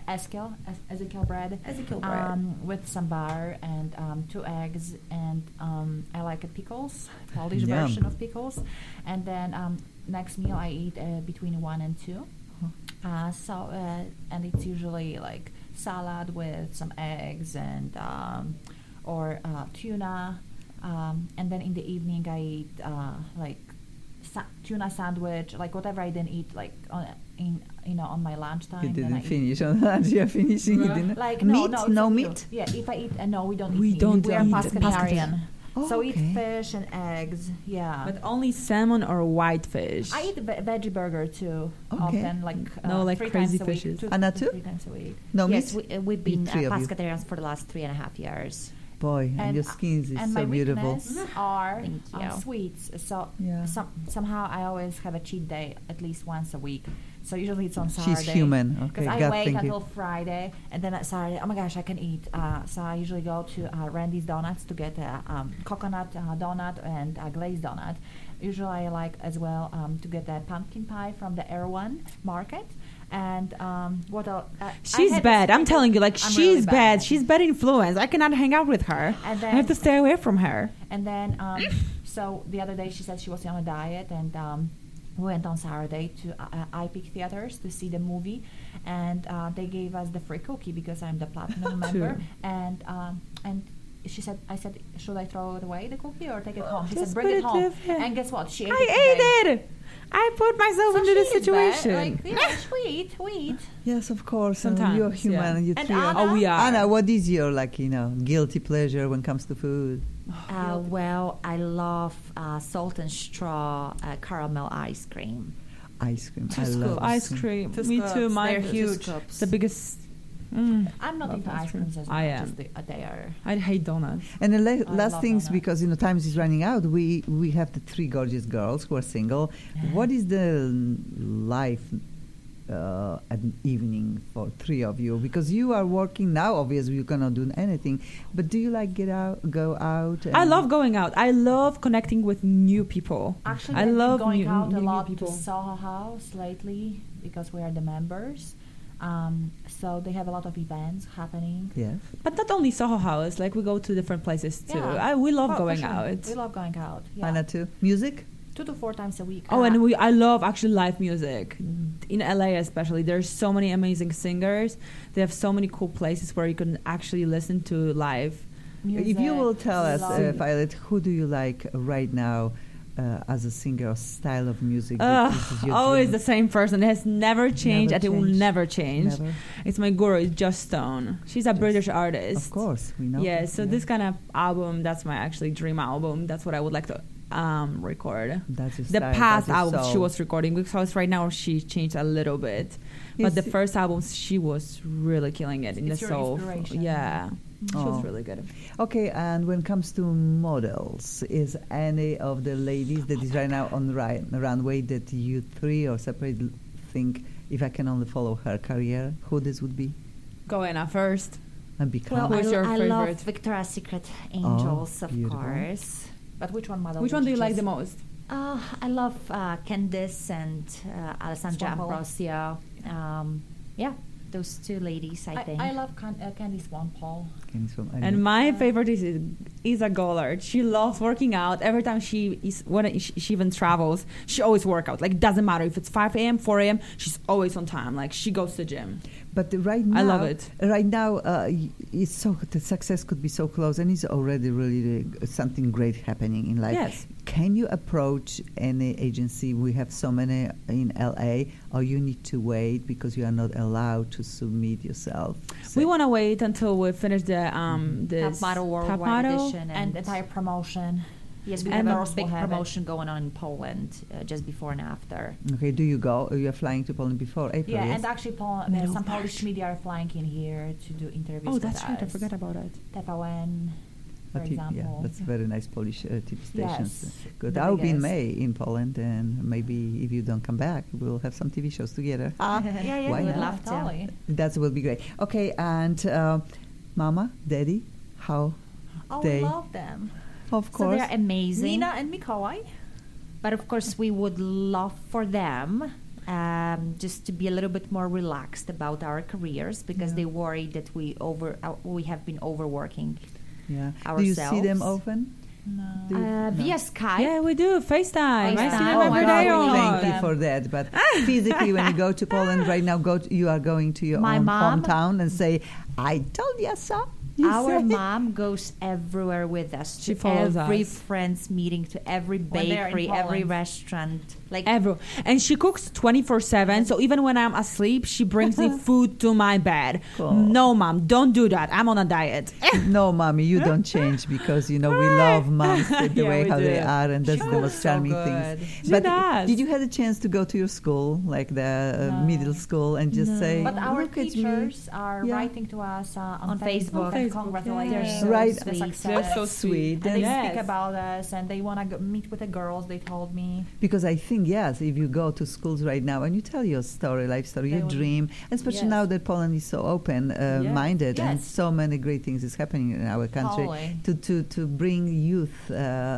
Ezekiel, Ezekiel bread. Ezekiel bread. Um, with some butter and um, two eggs and um, I like a pickles, Polish Yum. version of pickles. And then um, next meal I eat uh, between 1 and 2. Uh, so uh, and it's usually like salad with some eggs and um, or uh, tuna, um, and then in the evening I eat uh, like sa- tuna sandwich, like whatever I didn't eat like on in you know on my lunchtime. You didn't eat- finish on lunch. You're finishing it dinner. Like meat? no, no, it's no up to meat. Yeah, if I eat, uh, no, we don't eat We meat. don't we are eat pescatarian. Oh, so okay. eat fish and eggs. Yeah. but only salmon or white fish. I eat ve- veggie burger too. Okay. Often, like uh, No, like three crazy times a week, fishes. two Anna too? Three times a week. No yes, meat. we, uh, we've been uh, three pescatarians for the last three and a half years. Boy, and, And, your skin is and so my beautiful. weakness are Thank um, sweets. So Yeah. some, somehow I always have a cheat day at least once a week. So usually it's on Saturday. She's Saturday. human. Okay, Because I God, wait until you. Friday, and then at Saturday, oh my gosh, I can eat. Uh, so I usually go to uh, Randy's Donuts to get a um, coconut uh, donut and a glazed donut. Usually I like as well um, to get that pumpkin pie from the Erewhon Market. And um, what else? Uh, She's bad. I'm telling you, like I'm she's really bad. She's bad influence. I cannot hang out with her. And I have to stay away from her. And then, um, so the other day she said she was on a diet, and um, we went on Saturday to uh, uh, IPIC Theaters to see the movie, and uh, they gave us the free cookie because I'm the platinum member, and um, and. She said, "I said, should I throw it away the cookie or take it home?" She Just said, "Bring it it home." And guess what? She ate. I today. ate it. I put myself So into the she is bad. situation. Like, yeah, we eat, we eat. Yes, of course. and Sometimes, you're human. yeah. You And three are- Anna? oh, we are. Anna, what is your like you know guilty pleasure when it comes to food? Uh, well, I love uh, salt and straw uh, caramel ice cream. Ice cream. Two I love ice cream. Two Me too. scoops. Mine They're huge. scoops. The biggest. Mm, I'm not Love into ice ice cream. creams as I much am. as they, uh, they are. I hate donuts. And the la- last love things Anna. because you know time is running out. We we have the three gorgeous girls who are single. What is the life uh, at evening for three of you? Because you are working now. Obviously, you cannot do anything. But do you like get out, go out? I love going out. I love connecting with new people. Actually, I love going new- out new- a lot people. to Soho House lately because we are the members. Um, so they have a lot of events happening. Yeah, But not only Soho House. Like we go to different places too. Yeah. I, we love Oh, going sure. out. We love going out. Yeah. Anna too. Music. Two to four times a week. Oh, Uh, and we I love actually live music in LA especially. There's so many amazing singers. They have so many cool places where you can actually listen to live. if you will tell us, uh, Violet, who do you like right now uh, as a singer or style of music? Ugh, this is your always the same person. It has never changed, and it will never change. Never? It's my guru. It's Joss Stone. She's a Just- British artist. Of course, we know. Yeah. that, So this kind of album, that's my actually dream album. That's what I would like to um, record. That's The past your she was recording because right now she changed a little bit, but Yes, the first album she was really killing it in It's the soul. inspiration. Yeah, she Oh. was really good. Okay, and when it comes to models, is any of the ladies that is right now on the ri- runway that you three or separate think if I can only follow her career, who this would be? Go Anna first. And become Well, Who is I, your I love favorite? Victoria's Secret Angels, of beautiful. course. But which one, model? Which one do you like the most? Uh, I love uh, Candice and uh, Alessandra Swanepoel. Ambrosio. Um, yeah, those two ladies, I, I, think. I love Can- uh, Candy Swanepoel. Can you- I And know. my favorite is Isa Goulart. She loves working out. Every time she is when she, she even travels, she always work out. Like it doesn't matter if it's 5 a.m., 4 a.m. She's always on time. Like she goes to the gym. But right now, I love it. Right now, uh, it's so the success could be so close, and it's already really uh, something great happening in life. Yes. Can you approach any agency? We have so many in LA, or you need to wait because you are not allowed to submit yourself. We want to wait until we finish the um the Top Model Worldwide top model. Edition. And entire promotion. Yes, we and have a girls big will have it. promotion going on in Poland uh, just before and after. Okay, do you go? You are flying to Poland before April? Yeah, yes? and actually, Paul, uh, Middle some of Polish media are flying in here to do interviews. Oh, with that's right. I us. forgot about it. TVN. for Hati- example. Yeah, that's very nice Polish uh, TV stations. Yes, Good. I'll be in. May in Poland, and maybe if you don't come back, we'll have some TV shows together. Ah, yeah, yeah, we would love to. That will be great. Okay, and uh, Mama, Daddy, how? Oh, They- we love them. Of So course. they're amazing. Nina and Mikołaj. But of course, we would love for them um, just to be a little bit more relaxed about our careers because Yeah. they worry that we over uh, we have been overworking. yeah. Do you see them often? No. Do you- Uh, no. Via Skype. Yeah, we do FaceTime. I see FaceTime. them Oh, every God, day we almost. Thank you for that. But physically, when you go to Poland right now, go to, you are going to your My own mom- hometown and say, "I told you so." You Our say? mom goes everywhere with us She to follows every us. friends meeting, to every When they're in bakery, every restaurant. Like Ever. And she cooks 24 7. So even when I'm asleep, she brings me food to my bed. Cool. No, mom, don't do that. I'm on a diet. No, mommy, you don't change because you know we love moms the Yeah, way we how they are, and that's She the cooks most so charming good. things. She but does. did you have a chance to go to your school, like the uh, No. middle school, and just No. say, But our "Look at me"? teachers are Yeah. writing to us uh, on, On Facebook. And Facebook, congratulating yeah. us on Right. the success. They're so Sweet. and they Yes. speak about us, and they want to meet with the girls. They told me. Because I think yes, if you go to schools right now and you tell your story, life story, They your dream, especially Yes. now that Poland is so open uh, Yes. minded and so many great things is happening in our country. Totally. To, to, to bring youth uh,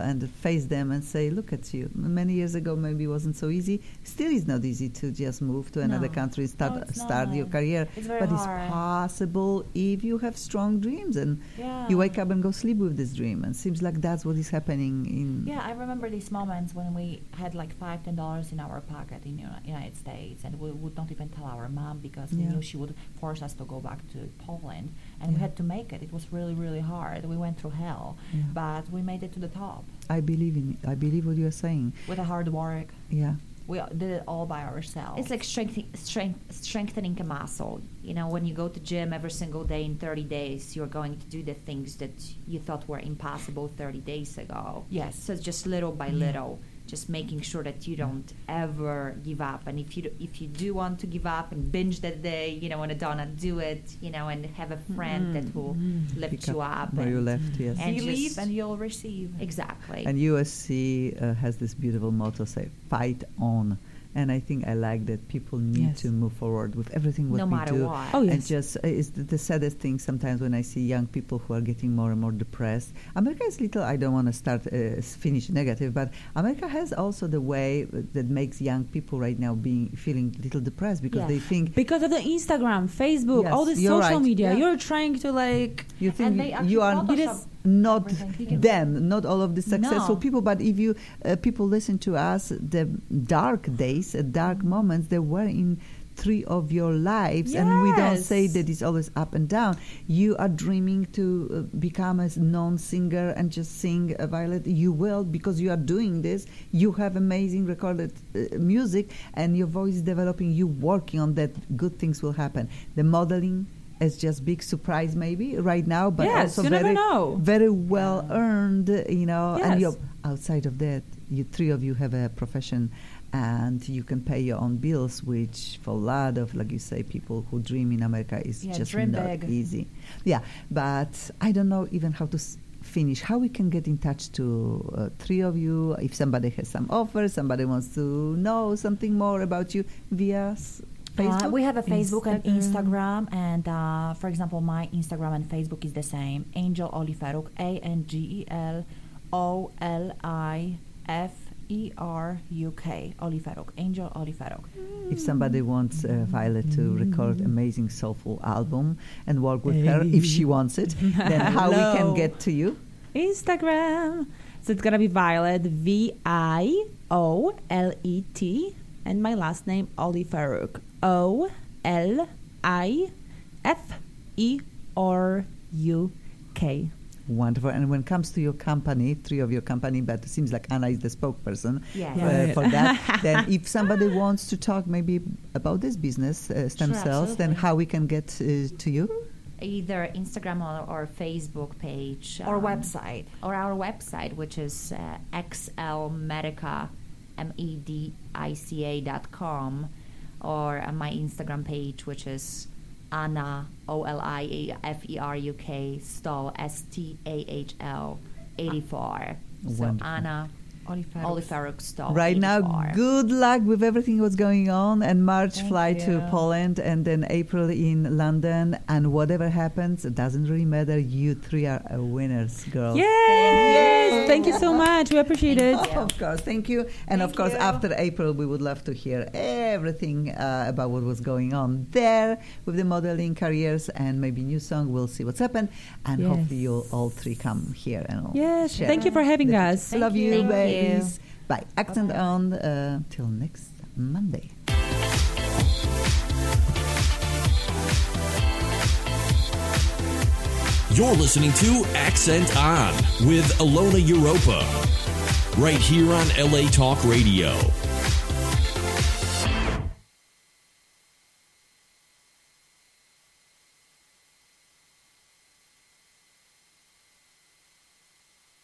and face them and say, look at you. Many years ago, maybe it wasn't so easy. Still, it's not easy to just move to another No. country, start No, start your career. It's but hard. it's possible if you have strong dreams and Yeah. you wake up and go sleep with this dream. And seems like that's what is happening in. Yeah, I remember these moments when we had like five, ten dollars in our pocket in the United States, and we would not even tell our mom because we knew she would force us to go back to Poland, and we had to make it. It was really, really hard. We went through hell, Yeah. but we made it to the top I believe in. I believe what you are saying. with a hard work. Yeah. We did it all by ourselves. It's like strengthening, strength, strengthening a muscle. You know, when you go to gym every single day in 30 days, you're going to do the things that you thought were impossible 30 days ago. Yes. So it's just little by little, just making sure that you don't ever give up. And if you if you do want to give up and binge that day, you know, on a donut, do it. You know, and have a friend that will lift Pick you up. where you left. Yes. and you just- and you'll receive. Exactly. And USC uh, has this beautiful motto: "Say, fight on." And I think I like that people need Yes. to move forward with everything what no we matter do. what. Oh, yes, And just uh, it's the, the saddest thing sometimes when I see young people who are getting more and more depressed. America is little. I don't want to start uh, finish negative, but America has also the way that makes young people right now being feeling little depressed because Yeah. they think Because of the Instagram, Facebook, Yes, all this you're social right. media, Yeah. you're trying to like. you think they you- you are Photoshop not them, not all of the successful No. people. But if you uh, people listen to us, the dark days, uh, dark moments, they were in three of your lives, and we don't say that it's always up and down. You are dreaming to uh, become a known singer and just sing uh, Violet. You will because you are doing this. You have amazing recorded uh, music, and your voice is developing. You working on that. Good things will happen. The modeling. Is just big surprise maybe right now, but Yes, also very know. very well earned, you know. And you're outside of that, you three of you have a profession, and you can pay your own bills, which for a lot of, like you say, people who dream in America is Yeah, just not big. easy. Yeah, but I don't know even how to. S- finish how we can get in touch to uh, three of you if somebody has some offers somebody wants to know something more about you via s- Facebook? Uh, we have a Facebook and Instagram. Instagram, and uh, for example, my Instagram and Facebook is the same. Angel Oliferuk, A N G E L O L I F E R U K. Oliferuk, Angel Oliferuk. if somebody wants uh, Violet to record amazing soulful album and work with her if she wants it, then how we can get to you? Instagram. So it's gonna be Violet, V I O L E T, and my last name Oliferuk, O L I F E R U K. Wonderful. And when it comes to your company, three of your company, but it seems like Anna is the spokesperson Yes. uh, Right. for that, then if somebody wants to talk maybe about this business, uh, stem Sure, cells, then how we can get uh, to you? Either Instagram or, or Facebook page. Or um, website. Or our website, which is uh, xlmedica, M-E-D-I-C-A dot com. Or uh, my Instagram page, which is Anna O L I F E R U K Stahl S T A H L 84. So Anna Oliferuk. Oliferuk Stahl. Right now, 84. good luck with everything what's going on, and March Thank fly to. Poland, and then April in London, and whatever happens, it doesn't really matter. You three are winners, girls. Yes! Yes, thank you so much. We appreciate it. Oh, of course, thank you. And of course, after April, we would love to hear everything uh, about what was going on there with the modeling careers and maybe new song. We'll see what's happened, and Yes. hopefully you'll all three come here and all Yes, share. thank you for having us. Love you, Thank you. babies. Bye. Accent on uh, till next Monday. You're listening to Accent On with Ilona Europa. Right here on LA Talk Radio.